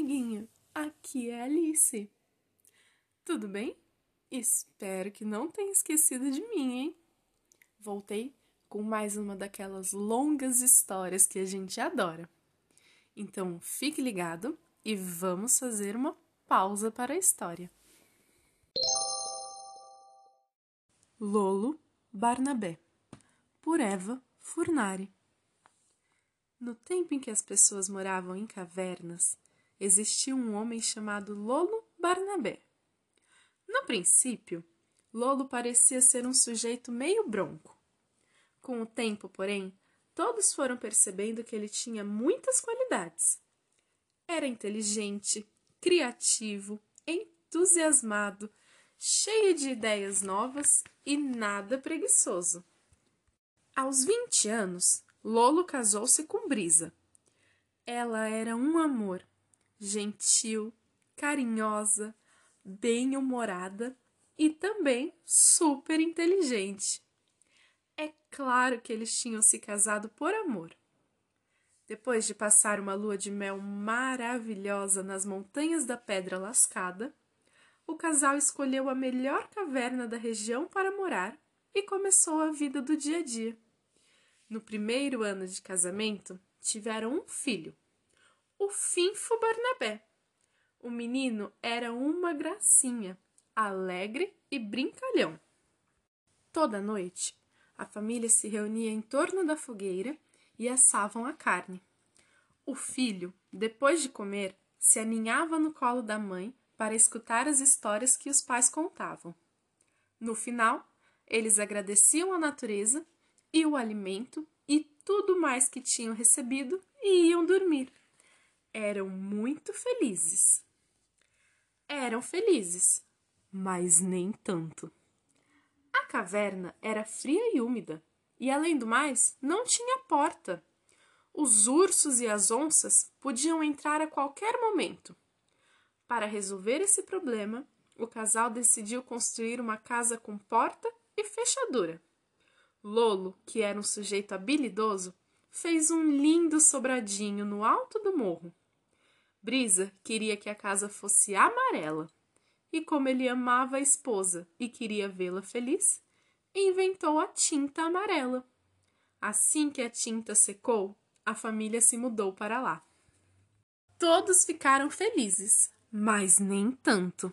amiguinha! Aqui é Alice. Tudo bem? Espero que não tenha esquecido de mim, hein? Voltei com mais uma daquelas longas histórias que a gente adora. Então, fique ligado e vamos fazer uma pausa para a história. Lolo Barnabé, por Eva Furnari. No tempo em que as pessoas moravam em cavernas, existia um homem chamado Lolo Barnabé. No princípio, Lolo parecia ser um sujeito meio bronco. Com o tempo, porém, todos foram percebendo que ele tinha muitas qualidades. Era inteligente, criativo, entusiasmado, cheio de ideias novas e nada preguiçoso. Aos 20 anos, Lolo casou-se com Brisa. Ela era um amor, gentil, carinhosa, bem-humorada e também super inteligente. É claro que eles tinham se casado por amor. Depois de passar uma lua de mel maravilhosa nas montanhas da Pedra Lascada, o casal escolheu a melhor caverna da região para morar e começou a vida do dia a dia. No primeiro ano de casamento, tiveram um filho, o Finfo Barnabé. O menino era uma gracinha, alegre e brincalhão. Toda noite, a família se reunia em torno da fogueira e assavam a carne. O filho, depois de comer, se aninhava no colo da mãe para escutar as histórias que os pais contavam. No final, eles agradeciam a natureza e o alimento e tudo mais que tinham recebido e iam dormir. Eram muito felizes. Eram felizes, mas nem tanto. A caverna era fria e úmida, e além do mais, não tinha porta. Os ursos e as onças podiam entrar a qualquer momento. Para resolver esse problema, o casal decidiu construir uma casa com porta e fechadura. Lolo, que era um sujeito habilidoso, fez um lindo sobradinho no alto do morro. Brisa queria que a casa fosse amarela, e como ele amava a esposa e queria vê-la feliz, inventou a tinta amarela. Assim que a tinta secou, a família se mudou para lá. Todos ficaram felizes, mas nem tanto.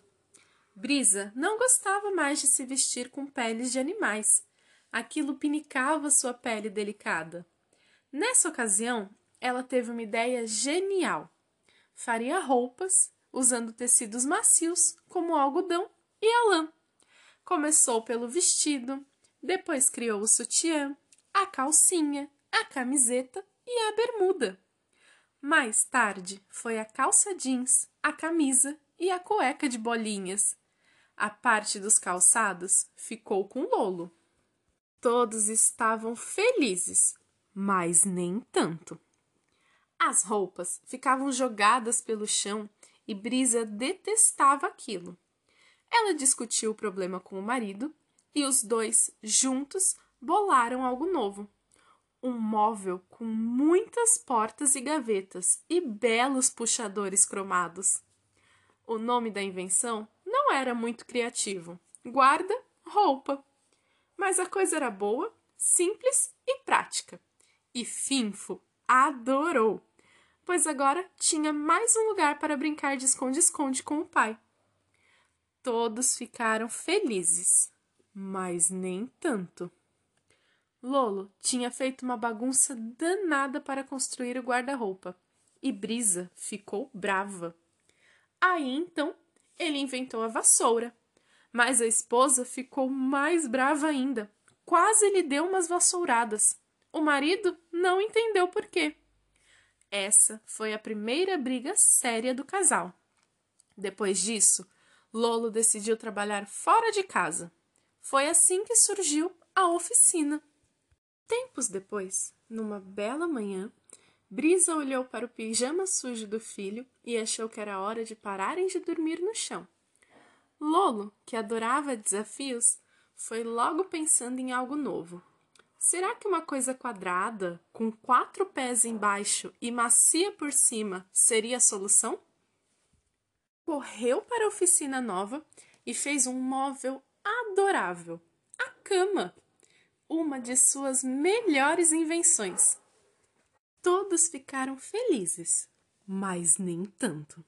Brisa não gostava mais de se vestir com peles de animais. Aquilo pinicava sua pele delicada. Nessa ocasião, ela teve uma ideia genial. Faria roupas usando tecidos macios como algodão e a lã. Começou pelo vestido, depois criou o sutiã, a calcinha, a camiseta e a bermuda. Mais tarde foi a calça jeans, a camisa e a cueca de bolinhas. A parte dos calçados ficou com Lolo. Todos estavam felizes, mas nem tanto. As roupas ficavam jogadas pelo chão e Brisa detestava aquilo. Ela discutiu o problema com o marido e os dois, juntos, bolaram algo novo um móvel com muitas portas e gavetas e belos puxadores cromados. O nome da invenção não era muito criativo. Guarda, roupa. Mas a coisa era boa, simples e prática. E Finfo adorou, pois agora tinha mais um lugar para brincar de esconde-esconde com o pai. Todos ficaram felizes, mas nem tanto. Lolo tinha feito uma bagunça danada para construir o guarda-roupa e Brisa ficou brava. Aí então ele inventou a vassoura, mas a esposa ficou mais brava ainda. Quase lhe deu umas vassouradas. O marido não entendeu por quê. Essa foi a primeira briga séria do casal. Depois disso, Lolo decidiu trabalhar fora de casa. Foi assim que surgiu a oficina. Tempos depois, numa bela manhã, Brisa olhou para o pijama sujo do filho e achou que era hora de pararem de dormir no chão. Lolo, que adorava desafios, foi logo pensando em algo novo. Será que uma coisa quadrada, com quatro pés embaixo e macia por cima, seria a solução? correu para a oficina nova e fez um móvel adorável a cama uma de suas melhores invenções. Todos ficaram felizes, mas nem tanto.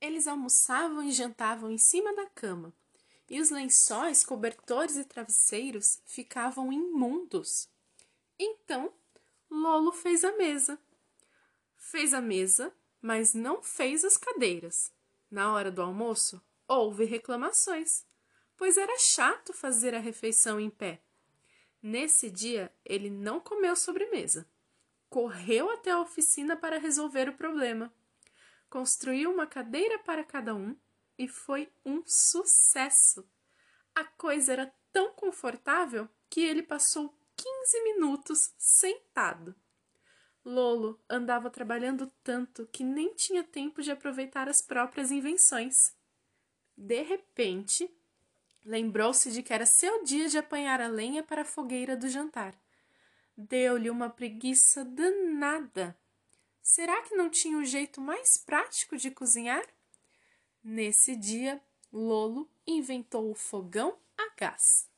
Eles almoçavam e jantavam em cima da cama, e os lençóis, cobertores e travesseiros ficavam imundos. Então, Lolo fez a mesa. Fez a mesa, mas não fez as cadeiras. Na hora do almoço, houve reclamações, pois era chato fazer a refeição em pé. Nesse dia, ele não comeu sobremesa. Correu até a oficina para resolver o problema. Construiu uma cadeira para cada um e foi um sucesso. A coisa era tão confortável que ele passou 15 minutos sentado. Lolo andava trabalhando tanto que nem tinha tempo de aproveitar as próprias invenções. De repente, Lembrou-se de que era seu dia de apanhar a lenha para a fogueira do jantar. Deu-lhe uma preguiça danada. Será que não tinha um jeito mais prático de cozinhar? Nesse dia, Lolo inventou o fogão a gás.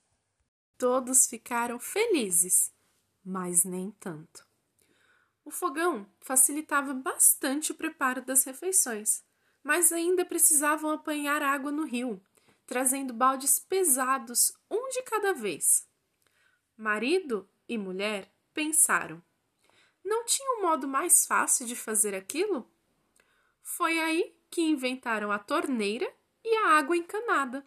Todos ficaram felizes, mas nem tanto. O fogão facilitava bastante o preparo das refeições, mas ainda precisavam apanhar água no rio trazendo baldes pesados, um de cada vez. Marido e mulher pensaram: não tinha um modo mais fácil de fazer aquilo? Foi aí que inventaram a torneira e a água encanada.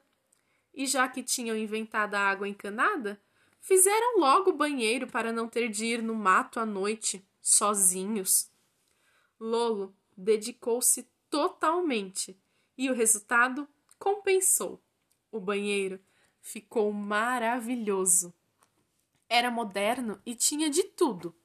E já que tinham inventado a água encanada, fizeram logo o banheiro para não ter de ir no mato à noite, sozinhos. Lolo dedicou-se totalmente e o resultado compensou. O banheiro ficou maravilhoso. Era moderno e tinha de tudo: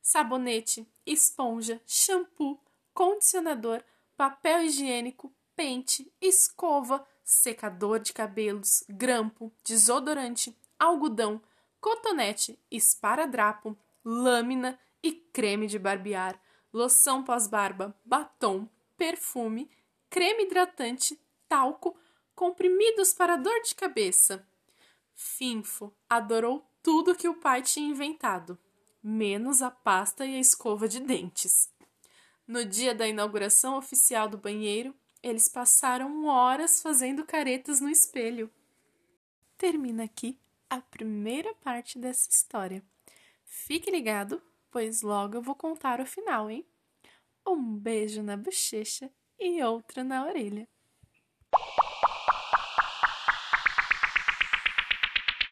sabonete, esponja, shampoo, condicionador, papel higiênico, pente, escova, secador de cabelos, grampo, desodorante, algodão, cotonete, esparadrapo, lâmina e creme de barbear, loção pós-barba, batom, perfume, creme hidratante, talco, comprimidos para dor de cabeça. Finfo adorou tudo que o pai tinha inventado, menos a pasta e a escova de dentes. No dia da inauguração oficial do banheiro, eles passaram horas fazendo caretas no espelho. Termina aqui a primeira parte dessa história. Fique ligado, pois logo eu vou contar o final, hein? Um beijo na bochecha e outra na orelha.